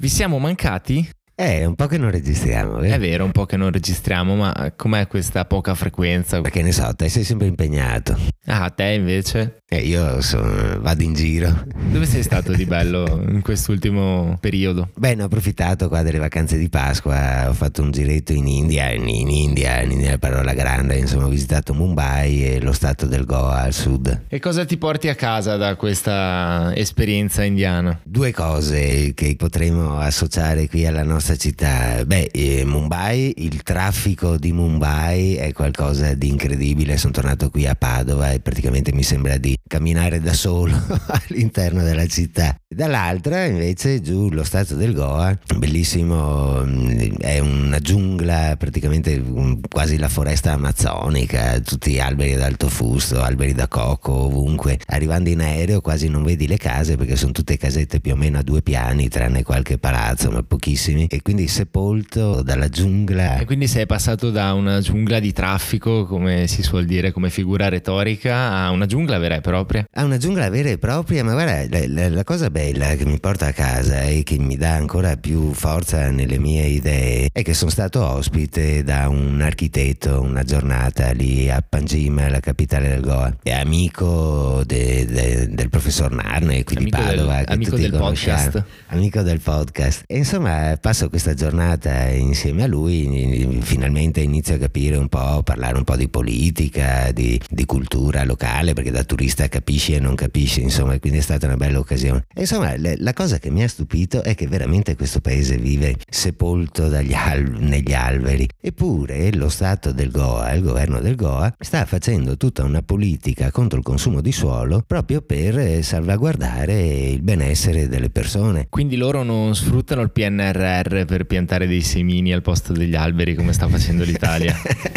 Vi siamo mancati? Eh, è un po' che non registriamo, vero? È vero, un po' che non registriamo, ma com'è questa poca frequenza? Perché ne so, te sei sempre impegnato. Ah, te invece? Eh, io sono, vado in giro. Dove sei stato di bello in quest'ultimo periodo? Beh, ne ho approfittato qua delle vacanze di Pasqua, ho fatto un giretto in India, in, in India, in India parola grande, insomma ho visitato Mumbai e lo stato del Goa al sud. E cosa ti porti a casa da questa esperienza indiana? Due cose che potremmo associare qui alla nostra città. Beh, eh, Mumbai, il traffico di Mumbai è qualcosa di incredibile, sono tornato qui a Padova e praticamente mi sembra di camminare da solo all'interno della città. Dall'altra invece giù lo stato del Goa, bellissimo, mm, è una giungla praticamente mm, quasi la foresta amazzonica, tutti alberi ad alto fusto, alberi da cocco ovunque. Arrivando in aereo quasi non vedi le case perché sono tutte casette più o meno a due piani, tranne qualche palazzo, ma pochissimi. E quindi sepolto dalla giungla. E quindi sei passato da una giungla di traffico, come si suol dire, come figura retorica, a una giungla vera e propria? A una giungla vera e propria, ma guarda, la, la, la cosa bella che mi porta a casa e che mi dà ancora più forza nelle mie idee è che sono stato ospite da un architetto una giornata lì a Panjim, la capitale del Goa. È amico de, de, del professor Narne qui amico di Padova. Del, amico del conosciamo. podcast. Amico del podcast. E insomma, passo questa giornata insieme a lui, finalmente inizio a capire un po', parlare un po' di politica, di, di cultura locale, perché da turista capisci e non capisci, insomma, quindi è stata una bella occasione. E insomma, le, la cosa che mi ha stupito è che veramente questo paese vive sepolto al- negli alberi. Eppure lo Stato del Goa, il governo del Goa, sta facendo tutta una politica contro il consumo di suolo proprio per eh, salvaguardare il benessere delle persone. Quindi loro non sfruttano il PNRR per piantare dei semini al posto degli alberi come sta facendo l'Italia.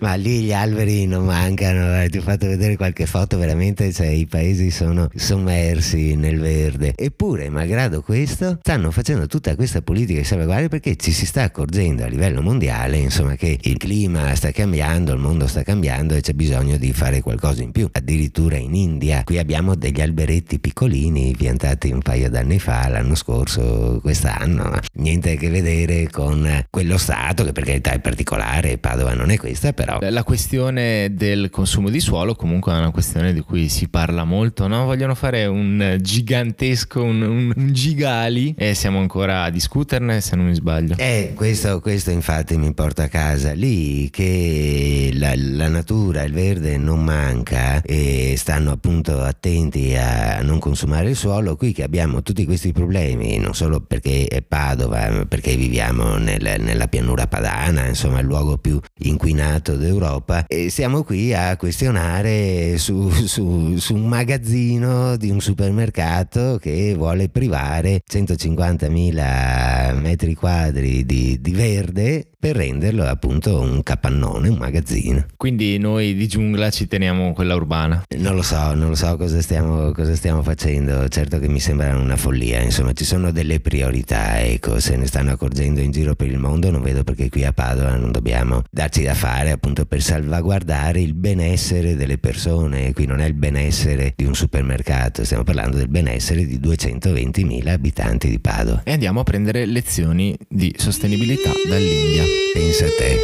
ma lì gli alberi non mancano, eh, ti ho fatto vedere qualche foto, veramente cioè, i paesi sono sommersi nel verde. Eppure, malgrado questo, stanno facendo tutta questa politica di salvaguardia perché ci si sta accorgendo a livello mondiale, insomma, che il clima sta cambiando, il mondo sta cambiando e c'è bisogno di fare qualcosa in più. Addirittura in India, qui abbiamo degli alberetti piccolini piantati un paio d'anni fa, l'anno scorso, quest'anno, niente a che vedere con quello stato che per carità è particolare, Padova non è questa, però La questione del consumo di suolo comunque è una questione di cui si parla molto, no? Vogliono fare un gigantesco, un, un, un gigali e siamo ancora a discuterne se non mi sbaglio. Eh, questo, questo infatti mi porta a casa lì che la, la natura, il verde non manca e stanno appunto attenti a non consumare il suolo, qui che abbiamo tutti questi problemi, non solo perché è Padova, ma perché viviamo nel- nella pianura padana, insomma il luogo più inquinato d'Europa, e siamo qui a questionare su, su- su un magazzino di un supermercato che vuole privare 150.000 metri quadri di, di verde per renderlo appunto un capannone, un magazzino. Quindi noi di giungla ci teniamo quella urbana. Non lo so, non lo so cosa stiamo, cosa stiamo facendo, certo che mi sembra una follia, insomma ci sono delle priorità, ecco, se ne stanno accorgendo in giro per il mondo, non vedo perché qui a Padova non dobbiamo darci da fare appunto per salvaguardare il benessere delle persone, qui non è il benessere di un supermercato, stiamo parlando del benessere di 220.000 abitanti di Padova. E andiamo a prendere lezioni di sostenibilità dall'India. Pensa a te.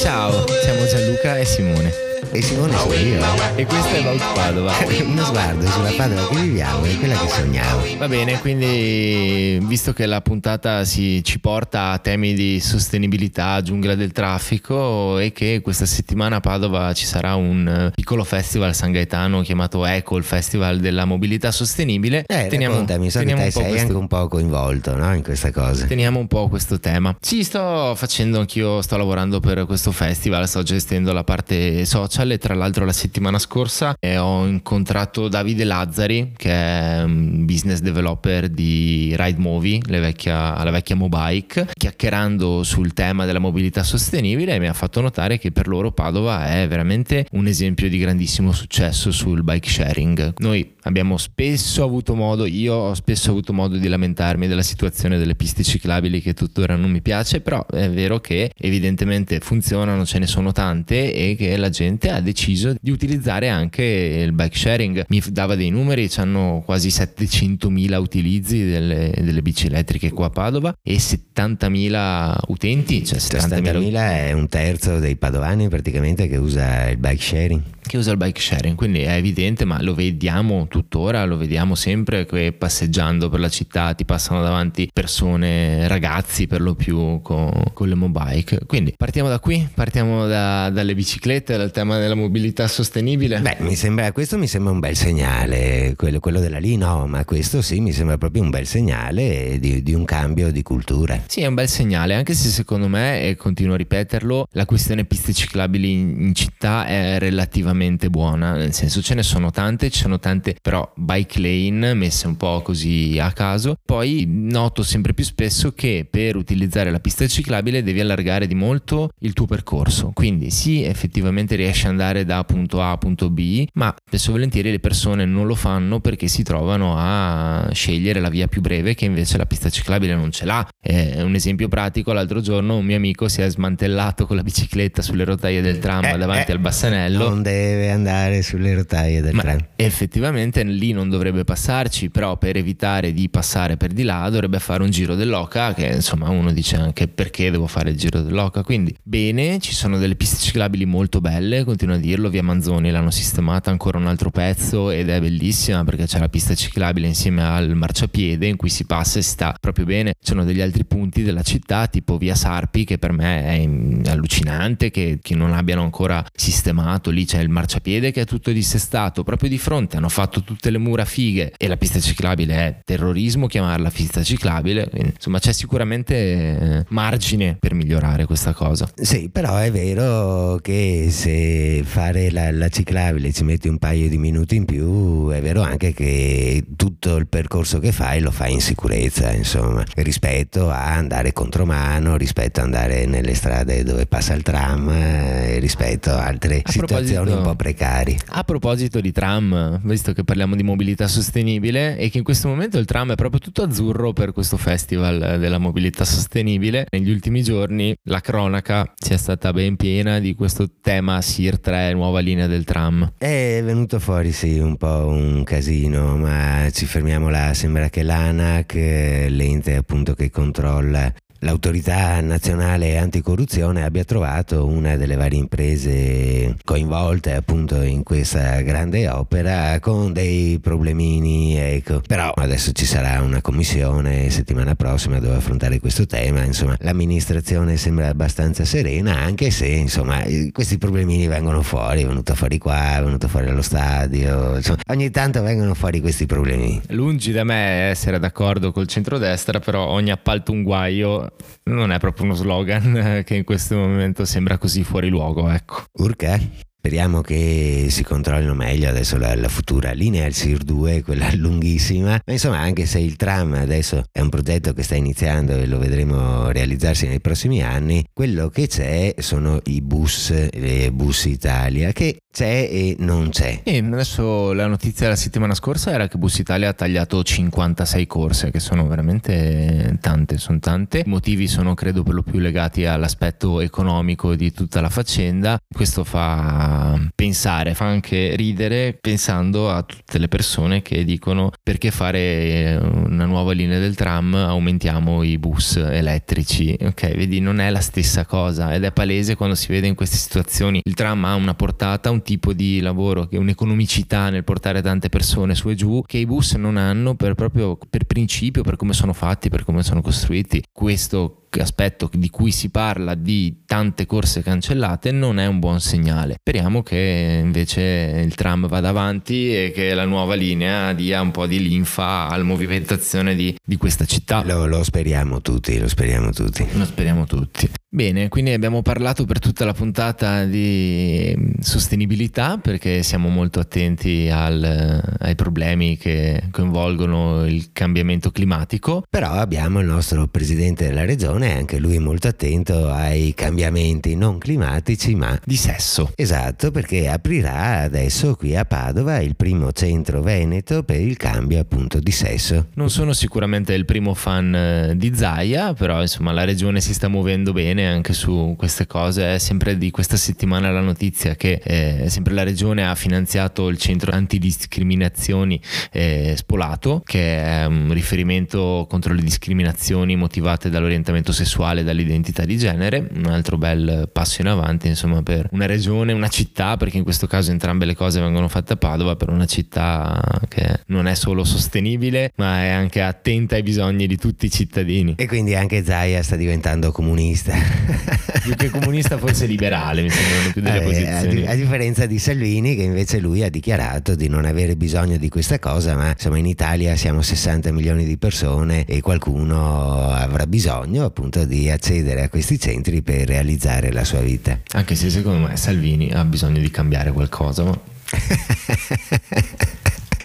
Ciao, siamo Gianluca e Simone. E Simone sono io. E questo è Vault Padova. Uno sguardo sulla Padova che viviamo è quella che sogniamo. Va bene, quindi visto che la puntata si, ci porta a temi di sostenibilità, giungla del traffico e che questa settimana a Padova ci sarà un eh, piccolo festival San Gaetano chiamato Eco, il Festival della Mobilità Sostenibile, Eh, raccontami, so che teniamo te un po' sei questo- anche un po' coinvolto no, in questa cosa. Teniamo un po' questo tema. Sì, sto facendo anch'io, sto lavorando per questo festival, sto gestendo la parte social e tra l'altro la settimana scorsa eh, ho incontrato Davide Lazzari che è un business developer di Ride Movie, vecchia- la vecchia Mobike, chiacchierando sul tema della mobilità sostenibile mi ha fatto notare che per loro Padova è veramente un esempio di grandissimo successo sul bike sharing. Noi abbiamo spesso avuto modo, io ho spesso avuto modo di lamentarmi della situazione delle piste ciclabili che tuttora non mi piace, però è vero che evidentemente funzionano, ce ne sono tante e che la gente ha deciso di utilizzare anche il bike sharing. Mi dava dei numeri, hanno quasi 700.000 utilizzi delle, delle bici elettriche qua a Padova e 70.000 utenti, cioè 70.000 70.000 è un terzo dei padovani praticamente che usa il bike sharing che usa il bike sharing, quindi è evidente, ma lo vediamo tuttora, lo vediamo sempre che passeggiando per la città ti passano davanti persone, ragazzi per lo più con, con le mobike. Quindi partiamo da qui, partiamo da, dalle biciclette, dal tema della mobilità sostenibile. Beh, mi sembra, questo mi sembra un bel segnale, quello, quello della lì no, ma questo sì mi sembra proprio un bel segnale di, di un cambio di cultura. Sì, è un bel segnale, anche se secondo me, e continuo a ripeterlo, la questione piste ciclabili in, in città è relativamente buona, nel senso ce ne sono tante, ci sono tante però bike lane messe un po' così a caso. Poi noto sempre più spesso che per utilizzare la pista ciclabile devi allargare di molto il tuo percorso, quindi sì effettivamente riesci ad andare da punto A a punto B, ma spesso e volentieri le persone non lo fanno perché si trovano a scegliere la via più breve che invece la pista ciclabile non ce l'ha. È un esempio pratico, l'altro giorno un mio amico si è smantellato con la bicicletta sulle rotaie del tram eh, davanti eh, al bassanello. Non deve deve andare sulle rotaie del Ma tram. Effettivamente lì non dovrebbe passarci, però per evitare di passare per di là dovrebbe fare un giro dell'Oca, che insomma uno dice anche perché devo fare il giro dell'Oca. Quindi bene, ci sono delle piste ciclabili molto belle, continuo a dirlo, via Manzoni l'hanno sistemata ancora un altro pezzo ed è bellissima perché c'è la pista ciclabile insieme al marciapiede in cui si passa e sta proprio bene. Ci sono degli altri punti della città tipo via Sarpi che per me è allucinante che, che non abbiano ancora sistemato, lì c'è il marciapiede che è tutto dissestato, proprio di fronte hanno fatto tutte le mura fighe e la pista ciclabile è terrorismo chiamarla pista ciclabile, quindi, insomma c'è sicuramente eh, margine per migliorare questa cosa. Sì, però è vero che se fare la, la ciclabile ci metti un paio di minuti in più, è vero anche che tutto il percorso che fai lo fai in sicurezza, insomma, rispetto a andare contromano, rispetto a andare nelle strade dove passa il tram, eh, rispetto a altre a situazioni un po' precari. A proposito di tram, visto che parliamo di mobilità sostenibile e che in questo momento il tram è proprio tutto azzurro per questo festival della mobilità sostenibile, negli ultimi giorni la cronaca sia stata ben piena di questo tema SIR 3, nuova linea del tram. È venuto fuori sì un po' un casino, ma ci fermiamo là, sembra che l'ANAC, l'ente appunto che controlla l'autorità nazionale anticorruzione abbia trovato una delle varie imprese coinvolte appunto in questa grande opera con dei problemini ecco. Però adesso ci sarà una commissione settimana prossima dove affrontare questo tema. Insomma l'amministrazione sembra abbastanza serena anche se insomma questi problemini vengono fuori è venuto fuori qua è venuto fuori allo stadio insomma, ogni tanto vengono fuori questi problemi lungi da me essere d'accordo col centrodestra però ogni appalto un guaio non è proprio uno slogan che in questo momento sembra così fuori luogo, ecco. Urca? Speriamo che si controllino meglio adesso la, la, futura linea, il SIR 2, quella lunghissima. Ma insomma, anche se il tram adesso è un progetto che sta iniziando e lo vedremo realizzarsi nei prossimi anni, quello che c'è sono i bus, le bus Italia, che c'è e non c'è. E adesso la notizia della settimana scorsa era che Bus Italia ha tagliato 56 corse, che sono veramente tante, sono tante. I motivi sono credo per lo più legati all'aspetto economico di tutta la faccenda. Questo fa pensare, fa anche ridere pensando a tutte le persone che dicono perché fare eh, una nuova linea del tram aumentiamo i bus elettrici. Ok, vedi, non è la stessa cosa ed è palese quando si vede in queste situazioni. Il tram ha una portata, un tipo di lavoro, che un'economicità nel portare tante persone su e giù che i bus non hanno per proprio per principio, per come sono fatti, per come sono costruiti. Questo aspetto di cui si parla di tante corse cancellate non è un buon segnale. Speriamo che invece il tram vada avanti e che la nuova linea dia un po' di linfa alla movimentazione di, di questa città. Lo, lo speriamo tutti, lo speriamo tutti. Lo speriamo tutti. Bene, quindi abbiamo parlato per tutta la puntata di mm, sostenibilità perché siamo molto attenti al, ai problemi che coinvolgono il cambiamento climatico. Però abbiamo il nostro presidente della regione Simone, anche lui molto attento ai cambiamenti non climatici ma di sesso. Esatto, perché aprirà adesso qui a Padova il primo centro veneto per il cambio appunto di sesso. Non sono sicuramente il primo fan eh, di Zaia, però insomma la regione si sta muovendo bene anche su queste cose. È sempre di questa settimana la notizia che eh, sempre la regione ha finanziato il centro antidiscriminazioni eh, Spolato, che è un riferimento contro le discriminazioni motivate dall'orientamento sessuale e dall'identità di genere. Un altro bel passo in avanti insomma per una regione, una città, perché in questo caso entrambe le cose vengono fatte a Padova, per una città che non è solo sostenibile, ma è anche attenta ai bisogni di tutti i cittadini. E quindi anche Zaia sta diventando comunista. più che comunista forse liberale, mi sembrano più delle eh, posizioni. A, a, differenza di Salvini che invece lui ha dichiarato di non avere bisogno di questa cosa, ma insomma in Italia siamo 60 milioni di persone e qualcuno avrà bisogno appunto di accedere a questi centri per realizzare la sua vita. Anche se secondo me Salvini ha bisogno di cambiare qualcosa, ma...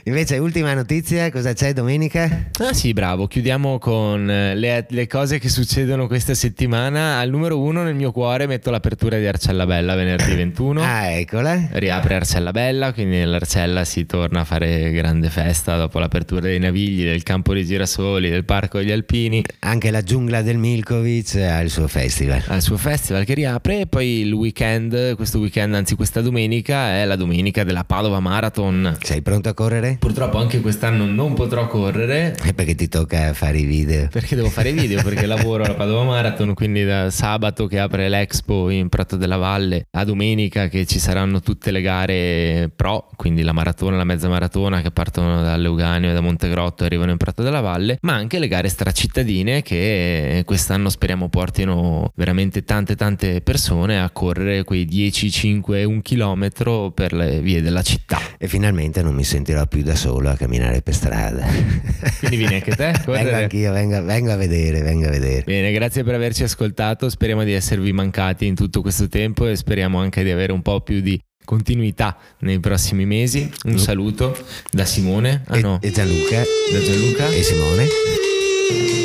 Invece, ultima notizia, cosa c'è domenica? Ah sì, bravo, chiudiamo con eh, le, le, cose che succedono questa settimana. Al numero uno nel mio cuore metto l'apertura di Arcella Bella venerdì 21. ah, eccola. Riapre Arcella Bella, quindi nell'Arcella si torna a fare grande festa dopo l'apertura dei Navigli, del campo dei girasoli, del parco degli Alpini. Anche la giungla del Milkovic ha il suo festival. Ha il suo festival che riapre e poi il weekend, questo weekend, anzi questa domenica, è la domenica della Padova Marathon. Sei pronto a correre? Purtroppo anche quest'anno non potrò correre. E perché ti tocca fare i video? Perché devo fare i video, perché lavoro alla Padova Marathon, quindi da sabato che apre l'Expo in Prato della Valle a domenica che ci saranno tutte le gare pro, quindi la maratona, la mezza maratona che partono da Leuganeo e da Montegrotto e arrivano in Prato della Valle, ma anche le gare stracittadine che quest'anno speriamo portino veramente tante tante persone a correre quei 10, 5, 1 chilometro per le vie della città. E finalmente non mi sentirò più da solo a camminare per strada. Quindi vieni anche te? vengo anch'io, vengo, vengo, a vedere, vengo a vedere. Bene, grazie per averci ascoltato, speriamo di esservi mancati in tutto questo tempo e speriamo anche di avere un po' più di continuità nei prossimi mesi. Un saluto da Simone ah, no. e Gianluca. Da Gianluca e Simone.